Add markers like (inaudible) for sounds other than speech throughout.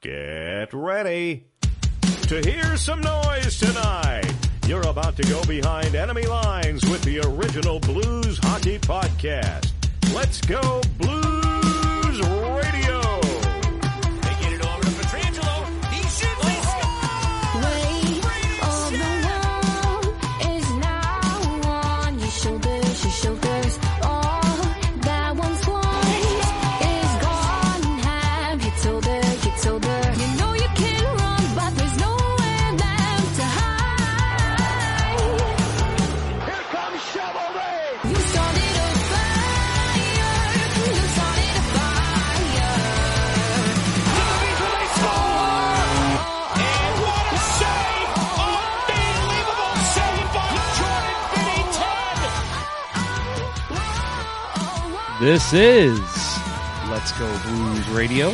Get ready to hear some noise tonight. You're about to go behind enemy lines with the original Blues Hockey Podcast. Let's go Blues This is Let's Go Blues Radio.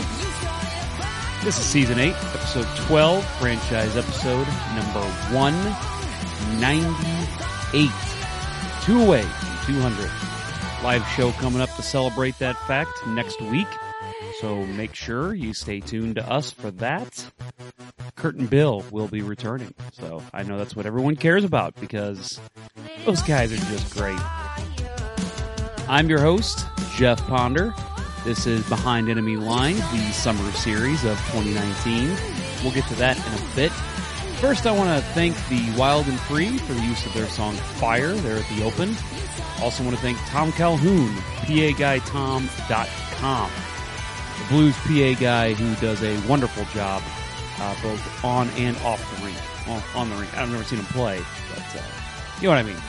This is season 8, episode 12, franchise episode number 198. Two away from 200. Live show coming up to celebrate that fact next week. So make sure you stay tuned to us for that. Kurt and Bill will be returning. So I know that's what everyone cares about because those guys are just great. I'm your host, Jeff Ponder. This is Behind Enemy Lines, the summer series of 2019. We'll get to that in a bit. First, I want to thank the Wild and Free for the use of their song Fire there at the Open. Also want to thank Tom Calhoun, PAGuyTom.com, the blues PA guy who does a wonderful job uh, both on and off the rink. Well, on the rink. I've never seen him play, but uh, you know what I mean.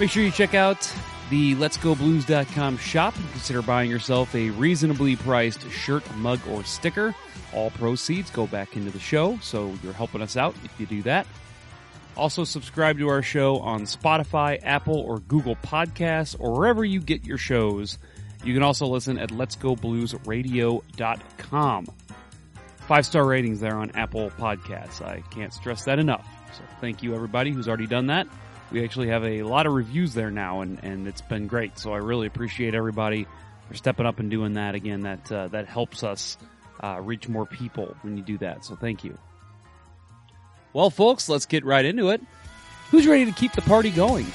Make sure you check out the letsgoblues.com shop and consider buying yourself a reasonably priced shirt, mug, or sticker. All proceeds go back into the show, so you're helping us out if you do that. Also, subscribe to our show on Spotify, Apple, or Google Podcasts, or wherever you get your shows. You can also listen at letsgobluesradio.com. Five star ratings there on Apple Podcasts. I can't stress that enough. So, thank you everybody who's already done that we actually have a lot of reviews there now, and, and it's been great. So I really appreciate everybody for stepping up and doing that. Again, that uh, that helps us uh, reach more people when you do that. So thank you. Well, folks, let's get right into it. Who's ready to keep the party going?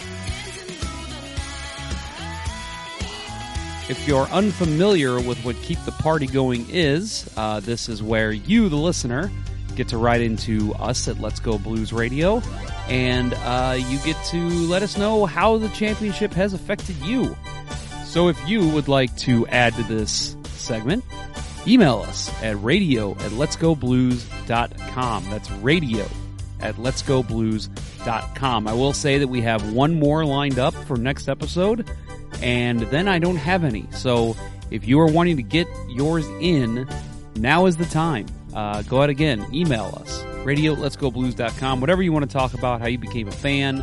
If you're unfamiliar with what Keep the Party Going is, uh, this is where you, the listener, get to write into us at Let's Go Blues Radio, and uh, you get to let us know how the championship has affected you. So if you would like to add to this segment, email us at radio at letsgoblues.com. That's radio at letsgoblues.com. I will say that we have one more lined up for next episode, and then I don't have any. So if you are wanting to get yours in, now is the time. Uh, go out again, email us, radio at letsgoblues.com, whatever you want to talk about, how you became a fan,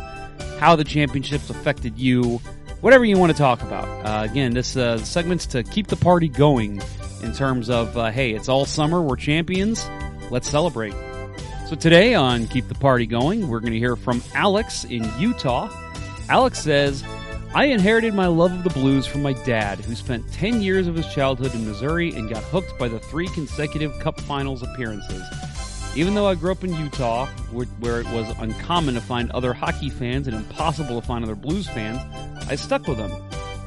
how the championships affected you, whatever you want to talk about. Uh, again, this uh, segment's to keep the party going in terms of, uh, hey, it's all summer, we're champions, let's celebrate. So today on Keep the Party Going, we're going to hear from Alex in Utah. Alex says, I inherited my love of the blues from my dad, who spent 10 years of his childhood in Missouri and got hooked by the three consecutive Cup Finals appearances. Even though I grew up in Utah, where, it was uncommon to find other hockey fans and impossible to find other blues fans, I stuck with them.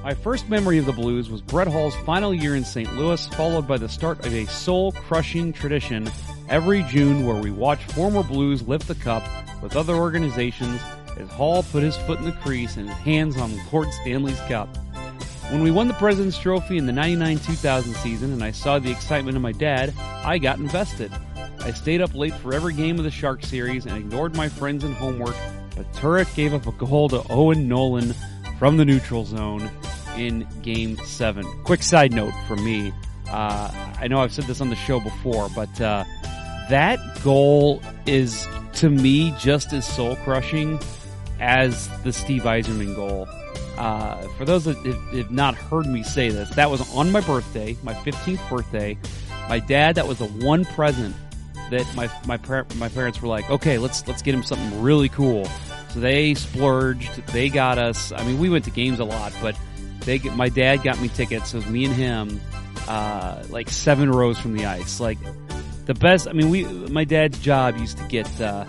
My first memory of the blues was Brett Hull's final year in St. Louis, followed by the start of a soul crushing tradition every June where we watch former blues lift the cup with other organizations as Hull put his foot in the crease and his hands on Lord Stanley's cup. When we won the President's Trophy in the 99-2000 season and I saw the excitement of my dad, I got invested. I stayed up late for every game of the Shark series and ignored my friends and homework, but Turek gave up a goal to Owen Nolan from the neutral zone in Game 7. Quick side note from me. Uh, I know I've said this on the show before, but uh, that goal is, to me, just as soul crushing as the Steve Yzerman goal. Uh, for those that have, not heard me say this, that was on my birthday, my 15th birthday. My dad, that was the one present that my my my parents were like, okay, let's let's get him something really cool. So they splurged. They got us. I mean, we went to games a lot, but they my dad got me tickets. So it was me and him uh, like seven rows from the ice. Like the best. I mean, we my dad's job used to get uh,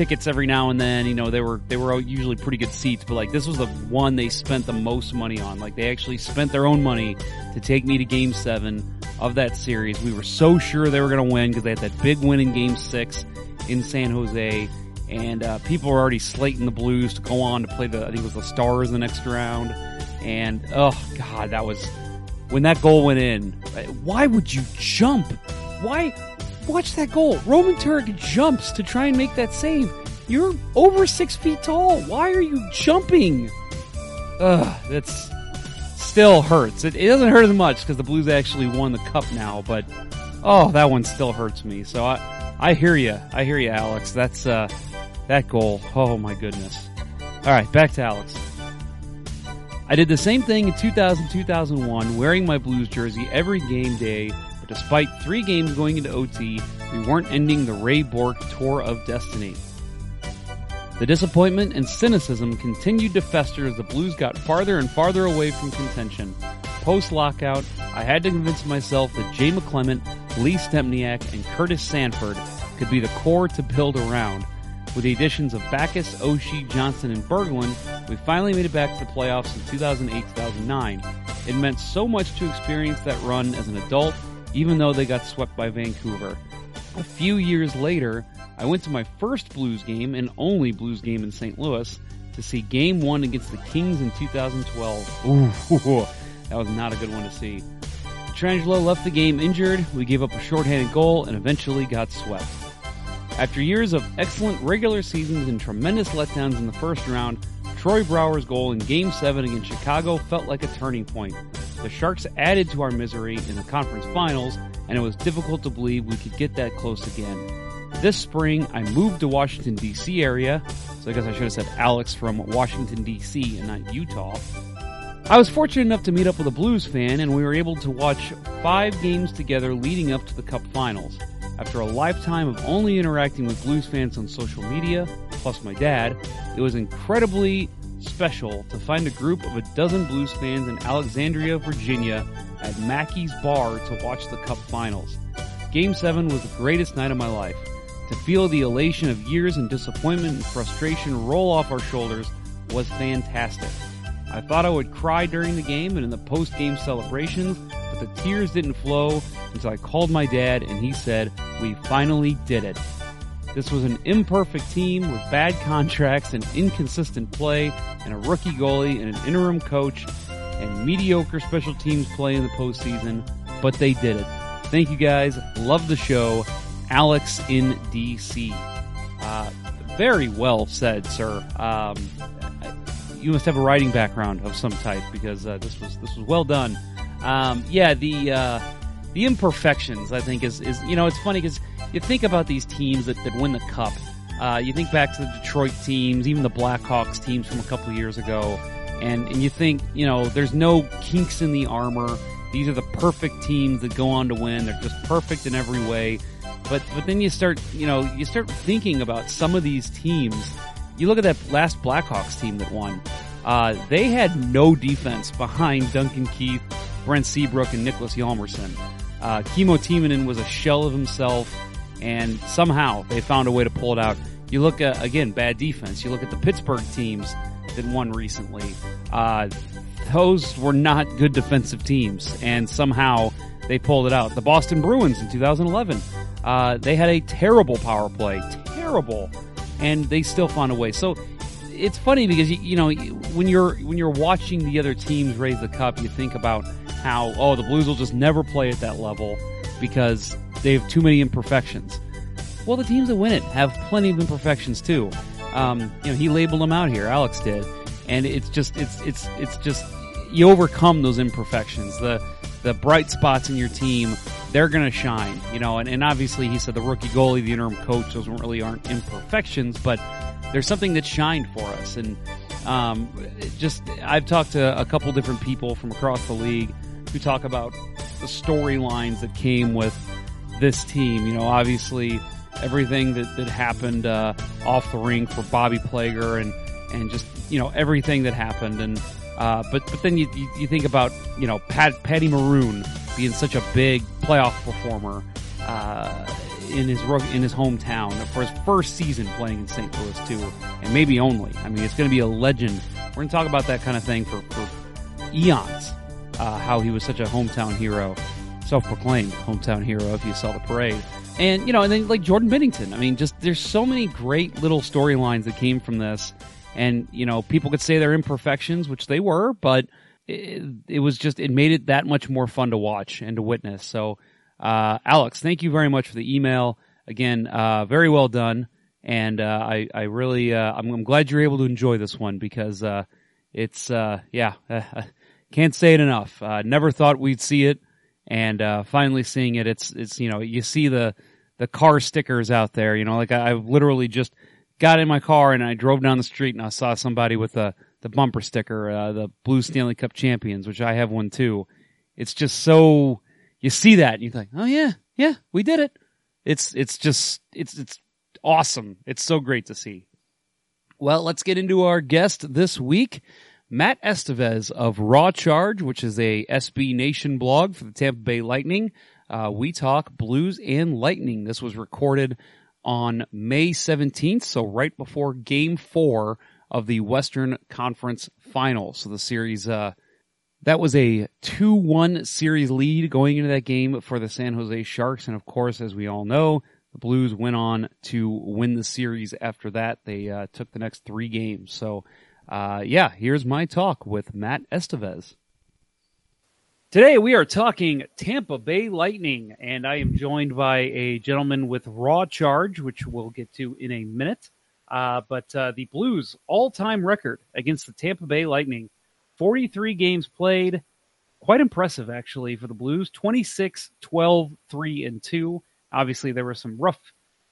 tickets every now and then. You know, they were they were usually pretty good seats, but like this was the one they spent the most money on. Like they actually spent their own money to take me to Game Seven of that series. We were so sure they were going to win because they had that big win in Game Six in San Jose. And uh, people were already slating the Blues to go on to play the, I think it was the Stars the next round. And oh god, that was when that goal went in. uh, Why would you jump? Why? Watch that goal. Roman Turek jumps to try and make that save. You're over six feet tall. Why are you jumping? Ugh, that's still hurts. It, it doesn't hurt as much because the Blues actually won the cup now, but oh, that one still hurts me. So I, I hear you. I hear you, Alex. That's uh, that goal. Oh my goodness. All right, back to Alex. I did the same thing in 2000 2001, wearing my Blues jersey every game day, despite three games going into OT, we weren't ending the Ray Bourque Tour of Destiny. The disappointment and cynicism continued to fester as the Blues got farther and farther away from contention. Post lockout, I had to convince myself that Jay McClement, Lee Stempniak, and Curtis Sanford could be the core to build around. With the additions of Backes, Oshie, Johnson, and Berglund, we finally made it back to the playoffs in 2008-2009. It meant so much to experience that run as an adult, even though they got swept by Vancouver. A few years later, I went to my first Blues game and only Blues game in St. Louis to see Game 1 against the Kings in 2012. Ooh, (laughs) that was not a good one to see. Pietrangelo left the game injured, we gave up a shorthanded goal, and eventually got swept. After years of excellent regular seasons and tremendous letdowns in the first round, Troy Brouwer's goal in Game 7 against Chicago felt like a turning point. The Sharks added to our misery in the conference finals, and it was difficult to believe we could get that close again. This spring, I moved to Washington, D.C. area, so I guess I should have said Alex from Washington, D.C. and not Utah. I was fortunate enough to meet up with a Blues fan, and we were able to watch five games together leading up to the Cup Finals. After a lifetime of only interacting with Blues fans on social media, plus my dad, it was incredibly special to find a group of a dozen Blues fans in Alexandria, Virginia at Mackey's Bar to watch the Cup Finals. Game 7 was the greatest night of my life. To feel the elation of years and disappointment and frustration roll off our shoulders was fantastic. I thought I would cry during the game and in the post game celebrations, but the tears didn't flow until I called my dad and he said, We finally did it. This was an imperfect team with bad contracts and inconsistent play, and a rookie goalie and an interim coach, and mediocre special teams play in the postseason, but they did it. Thank you guys. Love the show. Alex in DC. Uh, very well said, sir. Um, you must have a writing background of some type because uh, this was this was well done. Um, yeah, the uh, the imperfections I think is is you know it's funny because you think about these teams that, that win the cup. Uh, you think back to the Detroit teams, even the Blackhawks teams from a couple years ago, and and you think you know there's no kinks in the armor. These are the perfect teams that go on to win. They're just perfect in every way. But but then you start you know you start thinking about some of these teams. You look at that last Blackhawks team that won. Uh, they had no defense behind Duncan Keith, Brent Seabrook, and Nicholas Hjalmarsson. Uh, Kimmo Timonen was a shell of himself, and somehow they found a way to pull it out. You look at again bad defense. You look at the Pittsburgh teams that won recently. Uh, those were not good defensive teams, and somehow they pulled it out. The Boston Bruins in 2011, uh, they had a terrible power play, terrible, and they still found a way. So it's funny because you, you know when you're when you're watching the other teams raise the cup, you think about how oh the Blues will just never play at that level because they have too many imperfections. Well, the teams that win it have plenty of imperfections too. Um, you know, he labeled them out here. Alex did, and it's just it's it's it's just you overcome those imperfections. The the bright spots in your team, they're going to shine. You know, and, and obviously he said the rookie goalie, the interim coach, those really aren't imperfections, but there's something that shined for us. And um, just I've talked to a couple different people from across the league who talk about the storylines that came with this team. You know, obviously everything that, that happened uh, off the ring for Bobby Plager and and just you know everything that happened and uh, but but then you, you, you think about you know Pat, Patty Maroon being such a big playoff performer uh, in his in his hometown for his first season playing in St. Louis too, and maybe only. I mean, it's going to be a legend. We're going to talk about that kind of thing for, for eons. Uh, how he was such a hometown hero, self-proclaimed hometown hero. If you saw the parade, and you know, and then like Jordan Binnington. I mean, just there's so many great little storylines that came from this, and you know, people could say they're imperfections, which they were, but it, it was just it made it that much more fun to watch and to witness. So, uh, Alex, thank you very much for the email. Again, uh, very well done, and uh, I I really uh, I'm, I'm glad you're able to enjoy this one because uh, it's uh, yeah (laughs) can't say it enough. Never thought we'd see it, and uh, finally seeing it, it's it's you know you see the the car stickers out there. You know, like I, I literally just got in my car and I drove down the street and I saw somebody with the the bumper sticker, uh, the Blue Stanley Cup champions, which I have one too. It's just so you see that and you think, oh yeah, yeah, we did it. It's it's just it's it's awesome. It's so great to see. Well, let's get into our guest this week. Matt Esteves of Raw Charge, which is a SB Nation blog for the Tampa Bay Lightning. Uh, we talk blues and lightning. This was recorded on May 17th, so right before game four of the Western Conference Finals. So the series, uh, that was a 2-1 series lead going into that game for the San Jose Sharks. And of course, as we all know, the Blues went on to win the series after that. They uh, took the next three games. So, uh, yeah, here's my talk with Matt Esteves. Today we are talking Tampa Bay Lightning, and I am joined by a gentleman with Raw Charge, which we'll get to in a minute. Uh, but uh, the Blues' all-time record against the Tampa Bay Lightning, 43 games played, quite impressive actually for the Blues. 26, 12, 3, and 2. Obviously, there were some rough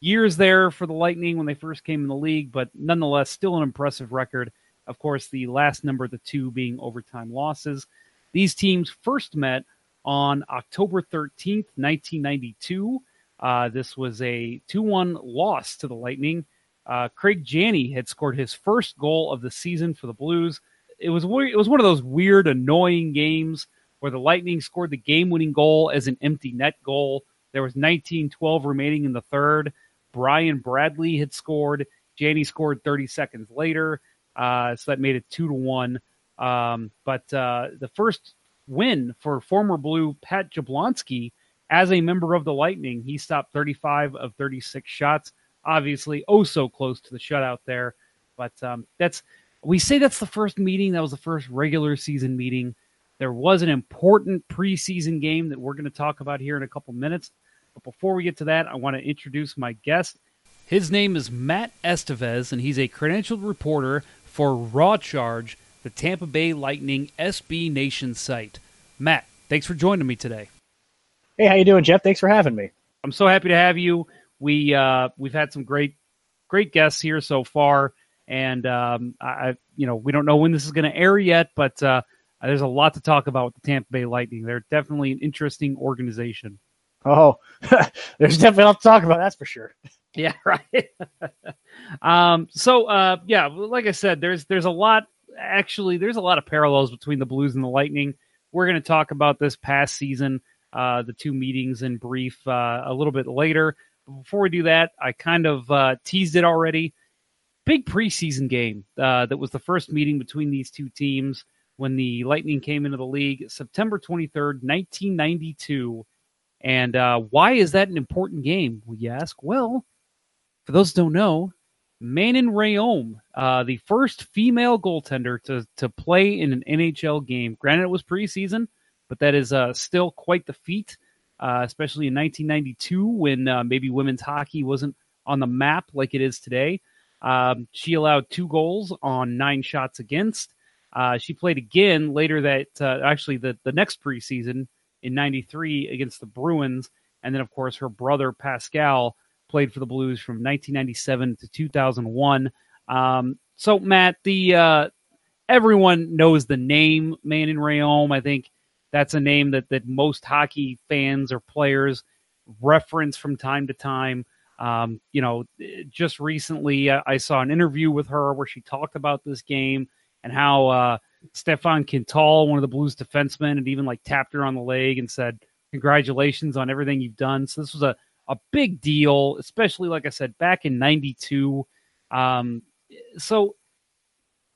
years there for the Lightning when they first came in the league, but nonetheless, still an impressive record. Of course, the last number the two being overtime losses. These teams first met on October 13th, 1992. Uh, this was a 2 1 loss to the Lightning. Uh, Craig Janney had scored his first goal of the season for the Blues. It was it was one of those weird, annoying games where the Lightning scored the game-winning goal as an empty net goal. There was 19-12 remaining in the third. Brian Bradley had scored. Janney scored 30 seconds later, uh, so that made it two to one. Um, but uh, the first win for former Blue Pat Jablonski as a member of the Lightning, he stopped 35 of 36 shots. Obviously, oh so close to the shutout there. But um, that's we say that's the first meeting. That was the first regular season meeting. There was an important preseason game that we're going to talk about here in a couple minutes. But before we get to that, I want to introduce my guest. His name is Matt Esteves, and he's a credentialed reporter for Raw Charge, the Tampa Bay Lightning SB Nation site. Matt, thanks for joining me today. Hey, how you doing, Jeff? Thanks for having me. I'm so happy to have you. We uh, we've had some great great guests here so far, and um, I you know we don't know when this is going to air yet, but uh, there's a lot to talk about with the Tampa Bay Lightning. They're definitely an interesting organization. Oh, (laughs) there's definitely a lot to talk about. That's for sure. Yeah, (laughs) right. um, so uh, yeah, like I said, there's there's a lot. Actually, there's a lot of parallels between the Blues and the Lightning. We're going to talk about this past season, uh, the two meetings in brief, uh, a little bit later. But before we do that, I kind of uh, teased it already. Big preseason game uh, that was the first meeting between these two teams when the Lightning came into the league, September 23rd, 1992. And uh, why is that an important game? We ask. Well, for those who don't know, Manon Rhéaume, uh, the first female goaltender to to play in an NHL game. Granted, it was preseason, but that is uh, still quite the feat, uh, especially in 1992 when uh, maybe women's hockey wasn't on the map like it is today. Um, she allowed two goals on nine shots against. Uh, she played again later that uh, actually the the next preseason in '93 against the Bruins, and then of course her brother Pascal played for the Blues from 1997 to 2001. Um, so Matt, the uh, everyone knows the name Manon Rhéaume. I think that's a name that that most hockey fans or players reference from time to time. Um, you know, just recently uh, I saw an interview with her where she talked about this game and how uh, Stéphane Quintal, one of the Blues defensemen, and even like tapped her on the leg and said, "Congratulations on everything you've done." So this was a a big deal, especially like I said back in '92. Um, so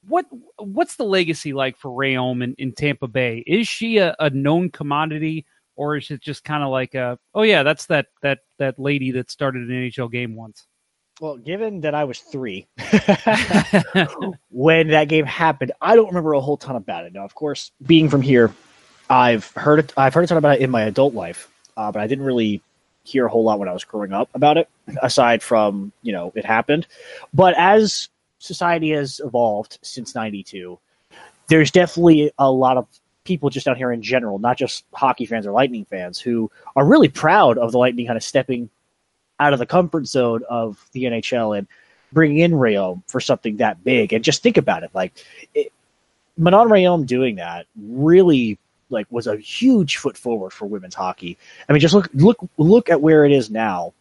what what's the legacy like for Rhéaume in, in Tampa Bay? Is she a, a known commodity, or is it just kind of like a oh yeah, that's that that that lady that started an NHL game once? Well, given that I was three (laughs) when that game happened, I don't remember a whole ton about it. Now, of course, being from here, I've heard it. I've heard a ton about it in my adult life, uh, but I didn't really hear a whole lot when I was growing up about it, aside from you know it happened. But as society has evolved since '92, there's definitely a lot of people just out here in general, not just hockey fans or Lightning fans, who are really proud of the Lightning kind of stepping out of the comfort zone of the NHL and bringing in Rhéaume for something that big. And just think about it, like it, Manon Rhéaume doing that really like was a huge foot forward for women's hockey. I mean, just look look look at where it is now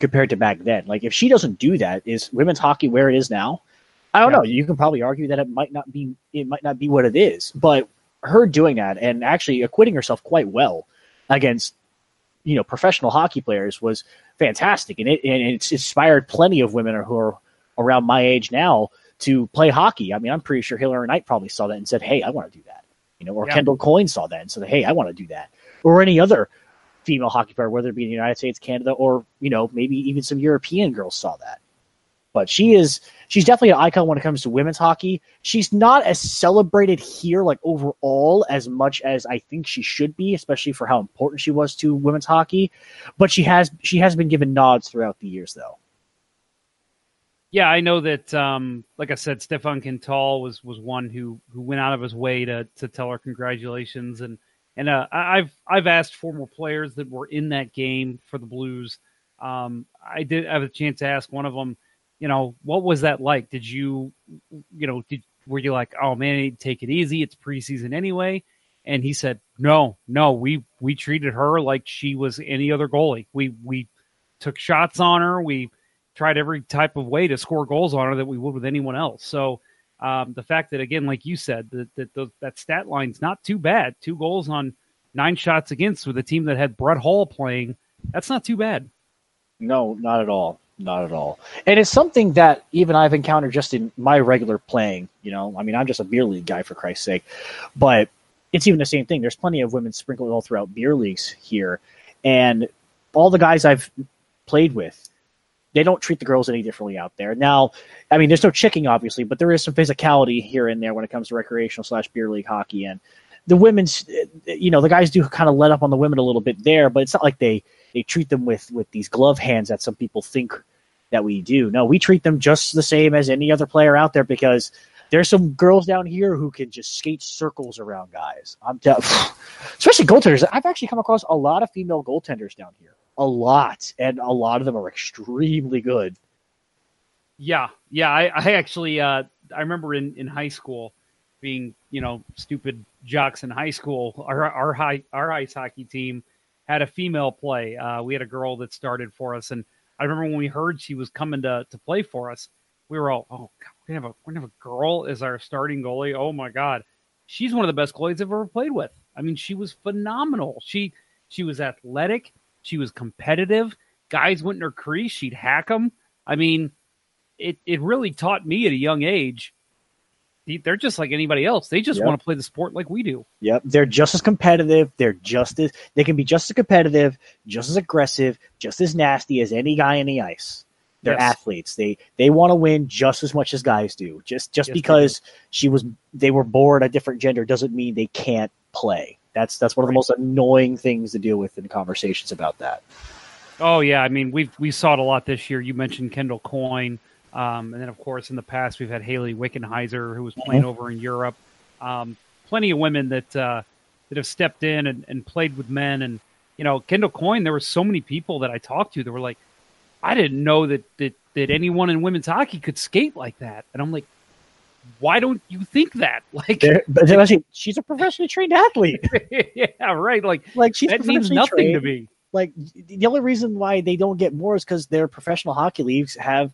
compared to back then. Like if she doesn't do that, is women's hockey where it is now? I don't Yeah. know. You can probably argue that it might not be it might not be what it is, but her doing that and actually acquitting herself quite well against you know professional hockey players was fantastic, and it and it's inspired plenty of women who are around my age now to play hockey. I mean, I'm pretty sure Hilary Knight probably saw that and said, "Hey, I want to do that," you know, or Yeah. Kendall Coyne saw that and said, "Hey, I want to do that," or any other female hockey player, whether it be in the United States, Canada, or you know, maybe even some European girls saw that. But she is she's definitely an icon when it comes to women's hockey. She's not as celebrated here, like overall, as much as I think she should be, especially for how important she was to women's hockey. But she has she has been given nods throughout the years, though. Yeah, I know that. Um, like I said, Stéphane Quintal was was one who who went out of his way to to tell her congratulations, and and uh, I've I've asked former players that were in that game for the Blues. Um, I did have a chance to ask one of them, you know, what was that like? Did you, you know, did were you like, oh man, take it easy, it's preseason anyway? And he said, no, no, we we treated her like she was any other goalie. We we took shots on her. We tried every type of way to score goals on her that we would with anyone else. So um, the fact that again, like you said, that that those, that stat line's not too bad. Two goals on nine shots against with a team that had Brett Hull playing. That's not too bad. No, not at all. Not at all. And it's something that even I've encountered just in my regular playing. You know, I mean, I'm just a beer league guy for Christ's sake, but it's even the same thing. There's plenty of women sprinkled all throughout beer leagues here, and all the guys I've played with, they don't treat the girls any differently out there. Now, I mean, there's no chicking, obviously, but there is some physicality here and there when it comes to recreational slash beer league hockey. And the women's, you know, the guys do kind of let up on the women a little bit there, but it's not like they they treat them with with these glove hands that some people think that we do. No, we treat them just the same as any other player out there because there's some girls down here who can just skate circles around guys. I'm tell- (sighs) especially goaltenders. I've actually come across a lot of female goaltenders down here, a lot, and a lot of them are extremely good. Yeah, yeah. I, I actually uh, I remember in, in high school being you know stupid jocks in high school. Our our high our ice hockey team had a female play. Uh, we had a girl that started for us, and I remember when we heard she was coming to to play for us, we were all, oh, God, we're gonna have a we're gonna have a girl as our starting goalie. Oh my god, she's one of the best goalies I've ever played with. I mean, she was phenomenal. She she was athletic. She was competitive. Guys went in her crease, she'd hack them. I mean, it it really taught me at a young age. they- They're just like anybody else. They just Yep. want to play the sport like we do. Yep, they're just as competitive. They're just as they can be just as competitive, just as aggressive, just as nasty as any guy in the ice. They're Yes. athletes. They they want to win just as much as guys do. Just just Yes, because she was they were born a different gender doesn't mean they can't play. That's that's one of the most annoying things to deal with in conversations about that. Oh yeah, I mean we we saw it a lot this year. You mentioned Kendall Coyne, um, and then of course in the past we've had Hayley Wickenheiser who was playing over in Europe. Um, plenty of women that uh, that have stepped in and, and played with men, and you know Kendall Coyne. There were so many people that I talked to that were like, I didn't know that that that anyone in women's hockey could skate like that, and I'm like, why don't you think that? (laughs) Like, but they're she's a professionally trained athlete. (laughs) yeah, right. Like Like she's that means nothing to me. like the only reason why they don't get more is because their professional hockey leagues have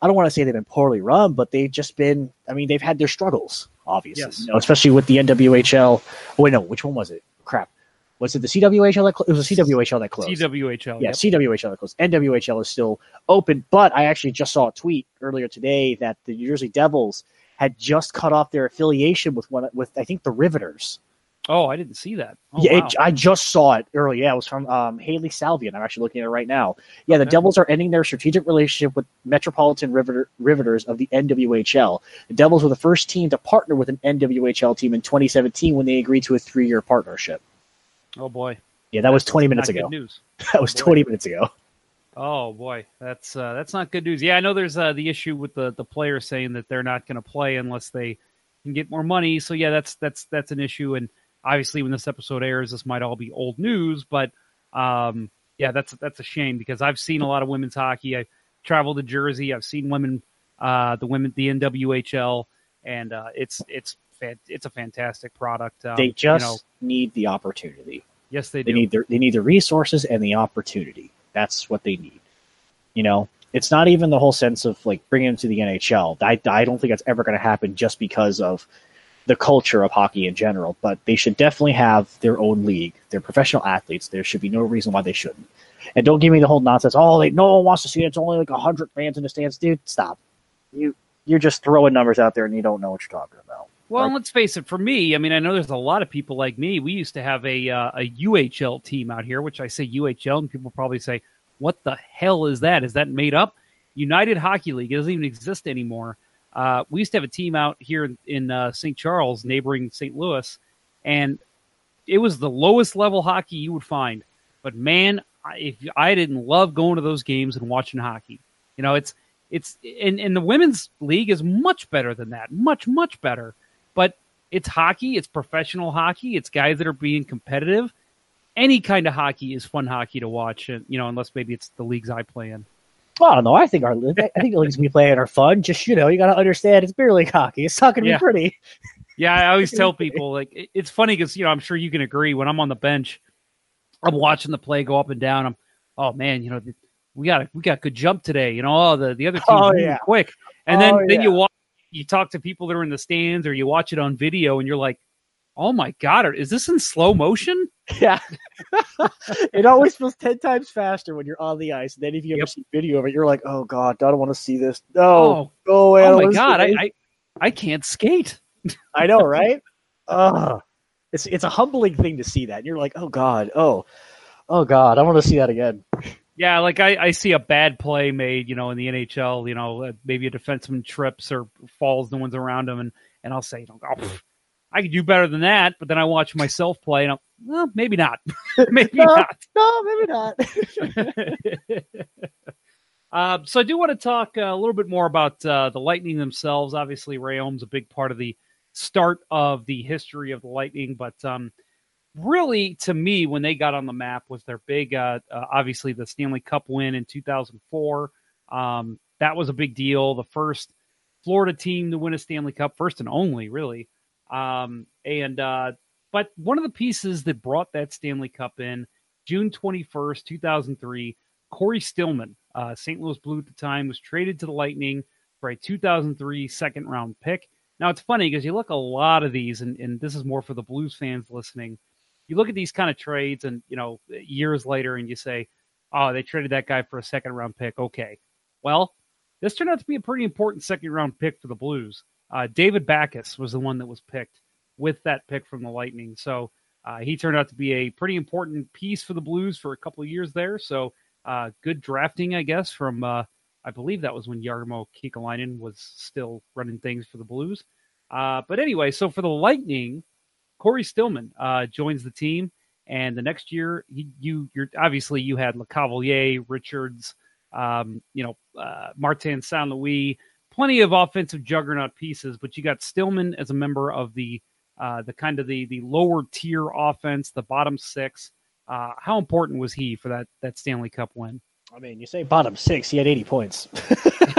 I don't want to say they've been poorly run, but they've just been I mean, they've had their struggles. obviously. Yes. You know, especially with the NWHL. Oh, wait, no, which one was it? Crap. Was it the CWHL that closed? It was the CWHL that closed. CWHL. Yeah, yep. CWHL that closed. NWHL is still open, but I actually just saw a tweet earlier today that the New Jersey Devils had just cut off their affiliation with one with I think the Riveters. Oh, I didn't see that. Oh, yeah, wow. it, I just saw it earlier. Yeah, it was from um, Hailey Salvian. I'm actually looking at it right now. Yeah, the Devils are ending their strategic relationship with Metropolitan Riveter, Riveters of the NWHL. The Devils were the first team to partner with an NWHL team in 2017 when they agreed to a three-year partnership. oh boy. Yeah, that was 20 minutes ago. News. (laughs) That was Boy. 20 minutes ago. Oh boy, that's uh, that's not good news. Yeah, I know there's uh, the issue with the the players saying that they're not going to play unless they can get more money. So yeah, that's that's that's an issue. And obviously, when this episode airs, this might all be old news. But um, yeah, that's that's a shame because I've seen a lot of women's hockey. I traveled to Jersey. I've seen women, uh, the women, the NWHL, and uh, it's it's fan- it's a fantastic product. Um, they just you know, need the opportunity. yes, they do. They need the, they need the resources and the opportunity. That's what they need. You know, it's not even the whole sense of like bringing them to the NHL. I, I don't think that's ever going to happen just because of the culture of hockey in general. But they should definitely have their own league. They're professional athletes. There should be no reason why they shouldn't. And don't give me the whole nonsense. Oh, they, no one wants to see it. It's only like hundred fans in the stands, dude. Stop. You you're just throwing numbers out there and you don't know what you're talking about. Well, let's face it. For me, I mean, I know there's a lot of people like me. We used to have a uh, a UHL team out here, which I say UHL, and people probably say, "What the hell is that? Is that made up?" United Hockey League it doesn't even exist anymore. Uh, we used to have a team out here in, in uh, St. Charles, neighboring St. Louis, and it was the lowest level hockey you would find. But man, I, if I didn't love going to those games and watching hockey, you know, it's it's and, and the women's league is much better than that, much much better. But it's hockey, it's professional hockey, it's guys that are being competitive. Any kind of hockey is fun hockey to watch, and you know, unless maybe it's the leagues I play in. Well, I don't know. I think our I think the leagues we play in are fun. Just you know, you got to understand it's beer league hockey. It's not going to Yeah. be pretty. Yeah, I always tell (laughs) people like it's funny because you know I'm sure you can agree when I'm on the bench, I'm watching the play go up and down. I'm, oh man, you know we got a, we got good jump today. You know, oh, the the other team's Oh, yeah. quick, and then Oh, then you yeah. watch you talk to people that are in the stands or you watch it on video and you're like, oh my god, is this in slow motion? (laughs) Yeah, (laughs) it always feels ten times faster when you're on the ice. And then if you ever Yep. see video of it, you're like, oh god, I don't want to see this. No, Oh, go away. Oh my god, I. I I can't skate. I know, (laughs) right? Ugh. It's it's a humbling thing to see that. And you're like, oh god, oh, oh god, I want to see that again. Yeah, like I, I see a bad play made, you know, in the NHL, you know, uh, maybe a defenseman trips or falls, no one's around him, and and I'll say, oh, I could do better than that. But then I watch myself play, and I'm, well, maybe not, (laughs) maybe No. not. No, maybe not. uh, (laughs) so I do want to talk uh, a little bit more about uh, the Lightning themselves. Obviously, Rhéaume's a big part of the start of the history of the Lightning, but um, really, to me, when they got on the map was their big, uh, uh, obviously the Stanley Cup win in 2004. Um, that was a big deal. The first Florida team to win a Stanley Cup, first and only, really. Um, and uh, but one of the pieces that brought that Stanley Cup in June 21st, 2003, Cory Stillman, uh, St. Louis Blue at the time, was traded to the Lightning for a 2003 second round pick. Now it's funny because you look a lot of these, and, and this is more for the Blues fans listening. You look at these kind of trades, and you know years later, and you say, "Oh, they traded that guy for a second round pick." Okay, well, this turned out to be a pretty important second round pick for the Blues. Uh, David Backes was the one that was picked with that pick from the Lightning, so uh, he turned out to be a pretty important piece for the Blues for a couple of years there. So uh, good drafting, I guess, from uh, I believe that was when Jarmo Kekalainen was still running things for the Blues. Uh, but anyway, so for the Lightning, Cory Stillman uh, joins the team, and the next year, he, you you're obviously you had Lecavalier, Richards, um, you know, uh, Martin Saint Louis, plenty of offensive juggernaut pieces, but you got Stillman as a member of the uh, the kind of the the lower tier offense, the bottom six. Uh, how important was he for that that Stanley Cup win? I mean, you say bottom six, he had 80 points.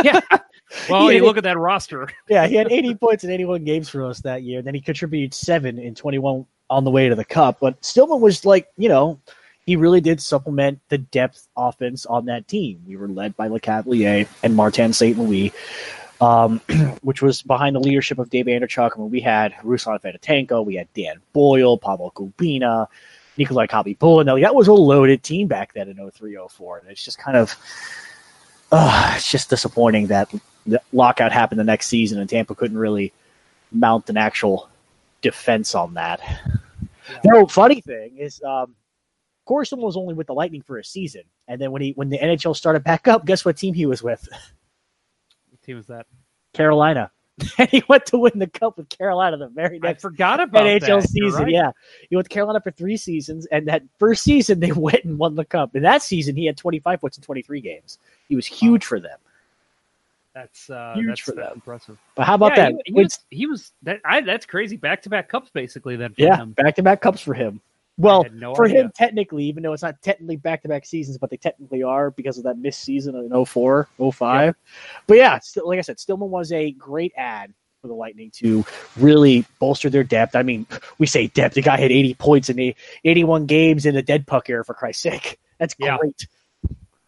yeah. (laughs) Well, you look at that roster. (laughs) yeah, he had 80 points in 81 games for us that year. Then he contributed seven in 21 on the way to the cup. But Stillman was like, you know, he really did supplement the depth offense on that team. We were led by Lecavalier and Martin St. Louis. um, (clears throat) which was behind the leadership of Dave Andreychuk. I mean, we had Ruslan Fedotenko, we had Dan Boyle, Pavel Kubina, Nikolai Kabi That was a loaded team back then in 03, 04. And it's just kind of, uh, it's just disappointing that the lockout happened the next season and Tampa couldn't really mount an actual defense on that. No, funny thing is, um, Corson was only with the Lightning for a season, and then when he when the NHL started back up, guess what team he was with? What team was that? Carolina. (laughs) And he went to win the cup with Carolina the very I next forgot about NHL that. Season. right. Yeah, he went to Carolina for three seasons, and that first season they (laughs) went and won the cup. And that season he had 25 points in 23 games. He was huge for them. That's uh, Huge that's, for them. impressive. But how about yeah, that? He, he was, he was that. I, that's crazy. Back to back cups, basically. Then for yeah, back to back cups for him. Well, no for idea. him, technically, even though it's not technically back to back seasons, but they technically are because of that missed season in 04, 05. But yeah, still, like I said, Stillman was a great ad for the Lightning to really bolster their depth. I mean, we say depth. The guy had 80 points in the 81 games in the dead puck era, for Christ's sake. That's Yeah. great.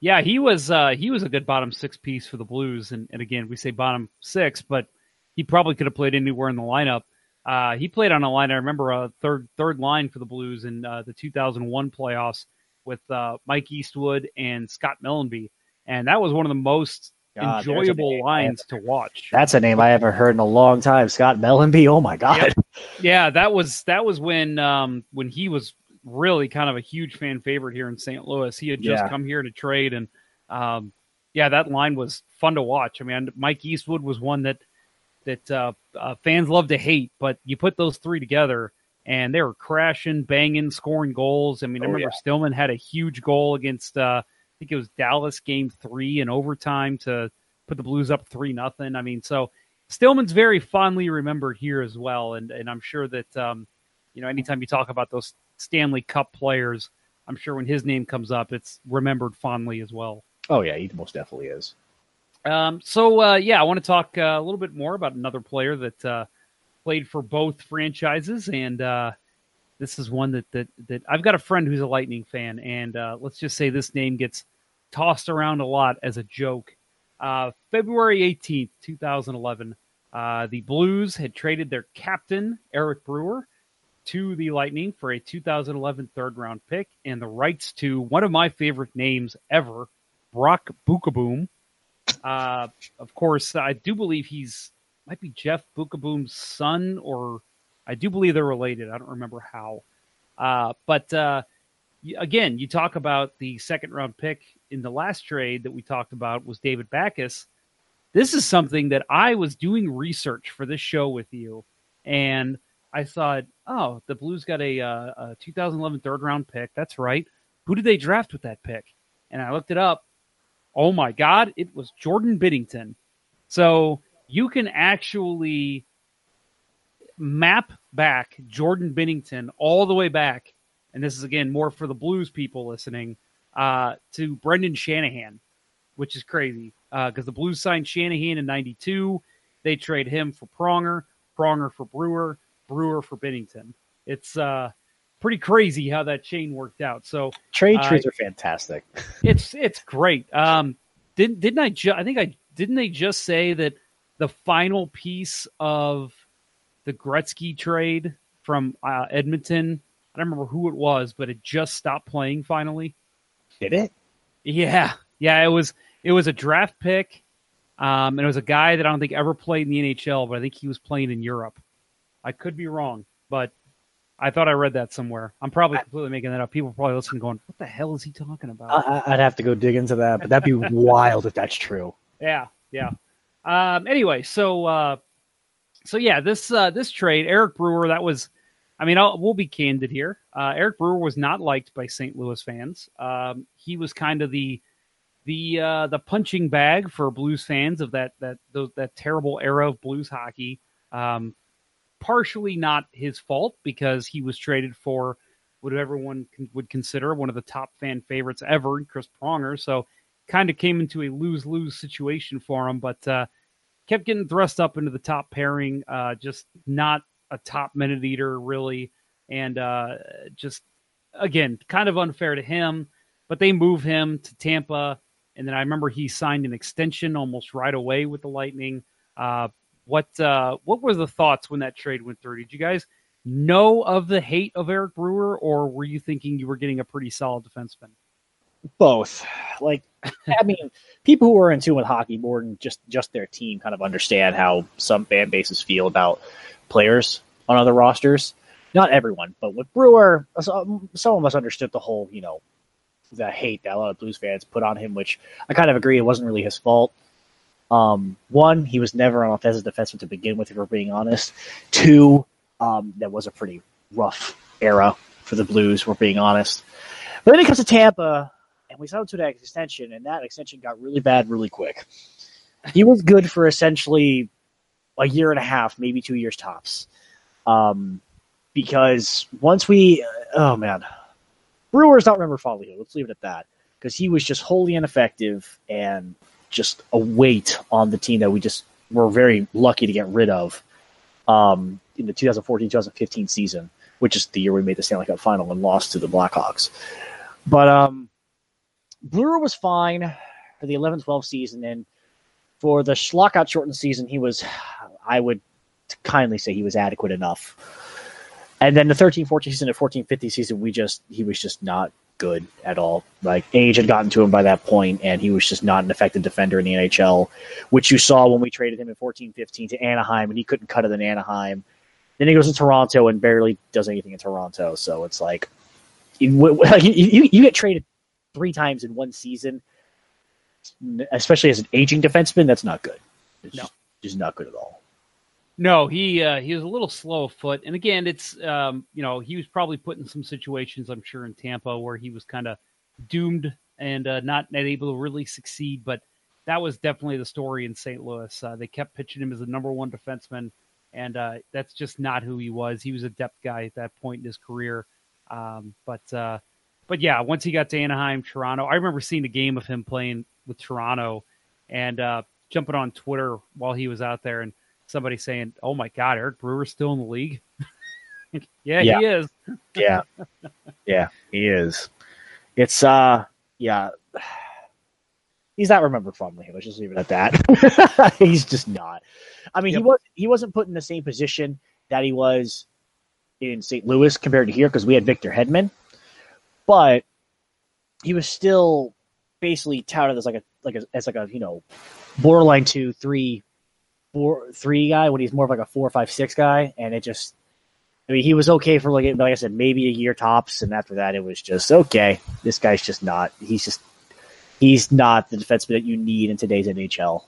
Yeah, he was uh, he was a good bottom six piece for the Blues, and, and again we say bottom six, but he probably could have played anywhere in the lineup. Uh, he played on a line. I remember a third third line for the Blues in uh, the 2001 playoffs with uh, Mike Eastwood and Scott Mellanby, and that was one of the most God, enjoyable lines to watch. That's a name I haven't heard in a long time. Scott Mellanby. Oh my God. Yeah, that was that was when um, when he was really kind of a huge fan favorite here in St. Louis. He had just Yeah. come here to trade, and um, yeah, that line was fun to watch. I mean, Mike Eastwood was one that that uh, uh, fans love to hate, but you put those three together, and they were crashing, banging, scoring goals. I mean, I Oh, remember Stillman had a huge goal against uh, I think it was Dallas Game Three in overtime to put the Blues up three nothing. I mean, so Stillman's very fondly remembered here as well, and and I'm sure that um, you know anytime you talk about those Stanley Cup players, I'm sure when his name comes up, it's remembered fondly as well. Oh yeah, he most definitely is. Um, so uh, yeah, I want to talk uh, a little bit more about another player that uh, played for both franchises, and uh, this is one that that that I've got a friend who's a Lightning fan, and uh, let's just say this name gets tossed around a lot as a joke. Uh, February eighteenth, two thousand eleven, uh, the Blues had traded their captain Eric Brewer to the Lightning for a 2011 third round pick and the rights to one of my favorite names ever, Brock Beukeboom. Uh, of course, I do believe he's might be Jeff Beukeboom's son, or I do believe they're related. I don't remember how. Uh, but uh, again, you talk about the second round pick in the last trade that we talked about was David Backes. This is something that I was doing research for this show with you, and I thought, oh, the Blues got a, uh, a 2011 third round pick. That's right. Who did they draft with that pick? And I looked it up. Oh my God, it was Jordan Binnington. So you can actually map back Jordan Binnington all the way back, and this is again more for the Blues people listening, uh, to Brendan Shanahan, which is crazy because the Blues signed Shanahan in '92. They trade him for Pronger, Pronger for Brewer, Brewer for Binnington. It's uh, pretty crazy how that chain worked out. So Trade Uh, trees are fantastic. (laughs) it's it's great. Um, didn't didn't I? Ju- I think I didn't they just say that the final piece of the Gretzky trade from uh, Edmonton. I don't remember who it was, but it just stopped playing finally. Did it? Yeah, yeah, it was it was a draft pick, um, and it was a guy that I don't think ever played in the NHL, but I think he was playing in Europe. I could be wrong, but I thought I read that somewhere. I'm probably completely making that up. People probably listening, going, "What the hell is he talking about?" I, I'd have to go dig into that, but that'd be wild if that's true. Yeah, yeah. Um, anyway, so uh, so yeah, this uh, this trade, Eric Brewer, that was. I mean, I'll, we'll be candid here. Uh, Eric Brewer was not liked by St. Louis fans. Um, he was kind of the the uh, the punching bag for Blues fans of that that those, that terrible era of Blues hockey. Um, partially not his fault because he was traded for what everyone con- would consider one of the top fan favorites ever, Chris Pronger. So kind of came into a lose lose situation for him, but uh, kept getting thrust up into the top pairing. Uh, just not a top minute eater, really. And uh, just, again, kind of unfair to him. But they move him to Tampa. And then I remember he signed an extension almost right away with the Lightning. Uh, what uh, what were the thoughts when that trade went through? Did you guys know of the hate of Eric Brewer, or were you thinking you were getting a pretty solid defenseman? both. Like, (laughs) I mean, people who are in tune with hockey more than just just their team kind of understand how some fan bases feel about players on other rosters. Not everyone, but with Brewer, some some of us understood the whole, you know, the hate that a lot of Blues fans put on him, which I kind of agree it wasn't really his fault. Um, one, he was never an offensive defenseman to begin with, if we're being honest. Two, um, that was a pretty rough era for the Blues, if we're being honest. But then he comes to Tampa, and we signed him to that extension, and that extension got really bad really quick. He was good for essentially a year and a half, maybe two years tops. Um, because once we, oh man, Brewers don't remember Foglio. Let's leave it at that. Because he was just wholly ineffective and just a weight on the team that we just were very lucky to get rid of um, in the 2014-2015 season, which is the year we made the Stanley Cup final and lost to the Blackhawks. But um, Brewer was fine for the 11-12 season, and for the lockout shortened season, he was, I would kindly say, he was adequate enough. And then the 13-14 season and 14-15 season, we just he was just not good at all. Like age had gotten to him by that point, and he was just not an effective defender in the NHL, which you saw when we traded him in 14-15 to Anaheim, and he couldn't cut it in Anaheim. Then he goes to Toronto and barely does anything in Toronto. So it's like, you, like, (laughs) you, you, you get traded three times in one season, especially as an aging defenseman. That's not good. It's No. just, just not good at all. No, he uh, he was a little slow of foot, and again, it's um, you know he was probably put in some situations, I'm sure, in Tampa where he was kind of doomed and uh, not able to really succeed. But that was definitely the story in St. Louis. Uh, they kept pitching him as the number one defenseman, and uh, that's just not who he was. He was a depth guy at that point in his career. Um, but uh, but yeah, once he got to Anaheim, Toronto, I remember seeing a game of him playing with Toronto, and uh, jumping on Twitter while he was out there and somebody saying, "Oh my God, Eric Brewer's still in the league." yeah, (laughs) Yeah. he is. (laughs) Yeah. yeah, he is. It's uh yeah. (sighs) He's not remembered fondly. Let's just leave it at that. (laughs) He's just not. I mean, he Yep. was he wasn't put in the same position that he was in St. Louis compared to here because we had Victor Hedman, but he was still basically touted as like a like a as like a you know borderline two three four three guy when he's more of like a four five six guy, and it just I mean, he was okay for like like I said, maybe a year tops, and after that, it was just okay. This guy's just not. He's just he's not the defenseman that you need in today's NHL.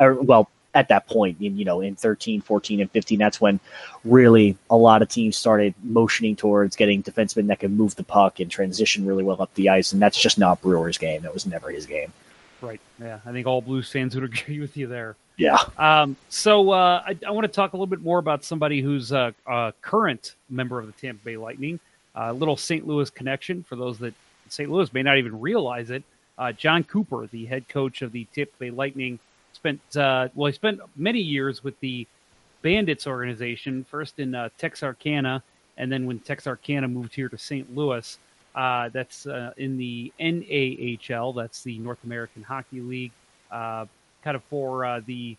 Or well, at that point, in you know, in 13, 14, and 15, that's when really a lot of teams started motioning towards getting defensemen that can move the puck and transition really well up the ice, and that's just not Brewer's game. That was never his game. Right. Yeah, I think all Blues fans would (laughs) agree with you there. Yeah. Um, so uh, I, I want to talk a little bit more about somebody who's a, a current member of the Tampa Bay Lightning. A little St. Louis connection for those that St. Louis may not even realize it. Uh, Jon Cooper, the head coach of the Tampa Bay Lightning, spent uh, well, he spent many years with the Bandits organization, first in uh, Texarkana, and then when Texarkana moved here to St. Louis, uh, that's uh, in the NAHL, that's the North American Hockey League, uh, kind of for uh, the,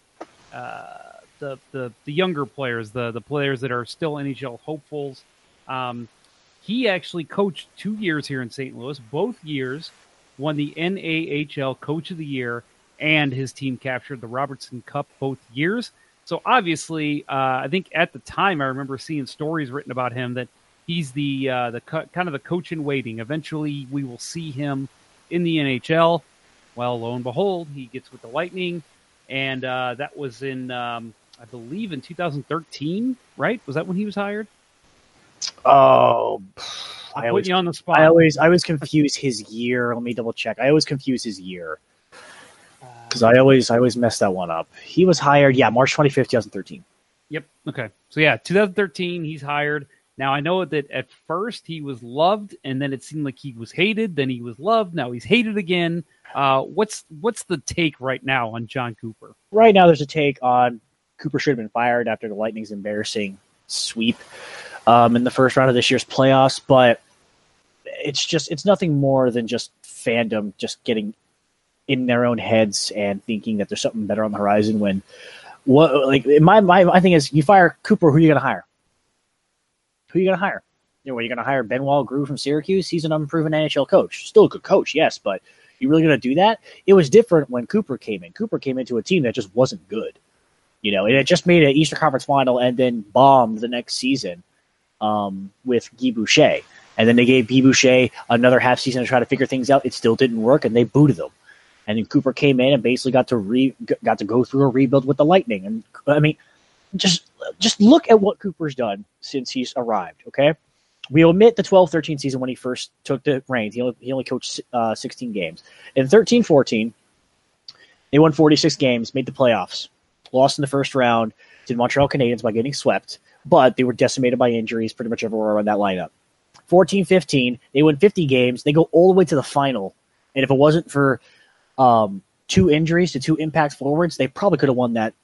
uh, the the the younger players, the the players that are still NHL hopefuls. Um, he actually coached two years here in St. Louis. Both years won the NAHL Coach of the Year, and his team captured the Robertson Cup both years. So obviously, uh, I think at the time I remember seeing stories written about him that he's the uh, the co- kind of the coach in waiting. Eventually, we will see him in the NHL. Well, lo and behold, he gets with the Lightning, and uh, that was in um, I believe in 2013. Right? Was that when he was hired? Oh, I'm I always putting you on the spot. I always I always confuse his year. Let me double check. I always confuse his year because I always I always mess that one up. He was hired, yeah, March twenty fifth, two thousand thirteen. Yep. Okay. So yeah, 2013, he's hired. Now I know that at first he was loved, and then it seemed like he was hated. Then he was loved. Now he's hated again. Uh, what's what's the take right now on Jon Cooper? Right now, there's a take on Cooper should have been fired after the Lightning's embarrassing sweep um, in the first round of this year's playoffs, but it's just it's nothing more than just fandom just getting in their own heads and thinking that there's something better on the horizon when What like my my my thing is you fire Cooper, who are you gonna hire? Who are you gonna hire? You know, are you gonna hire Benoit Groulx from Syracuse? He's an unproven NHL coach. Still a good coach, yes, but you really gonna do that? It was different when Cooper came in. Cooper came into a team that just wasn't good. You know, and it just made an Eastern Conference final and then bombed the next season um, with Guy Boucher. And then they gave Guy Boucher another half season to try to figure things out. It still didn't work, and they booted him. And then Cooper came in and basically got to re got to go through a rebuild with the Lightning. And I mean, just just look at what Cooper's done since he's arrived. Okay, we omit the 12-13 season when he first took the reins. He only, he only coached uh, 16 games. In 13-14, they won 46 games, made the playoffs, lost in the first round to the Montreal Canadiens by getting swept, but they were decimated by injuries pretty much everywhere on that lineup. 14-15, they win 50 games. They go all the way to the final. And if it wasn't for um, two injuries to two impact forwards, they probably could have won that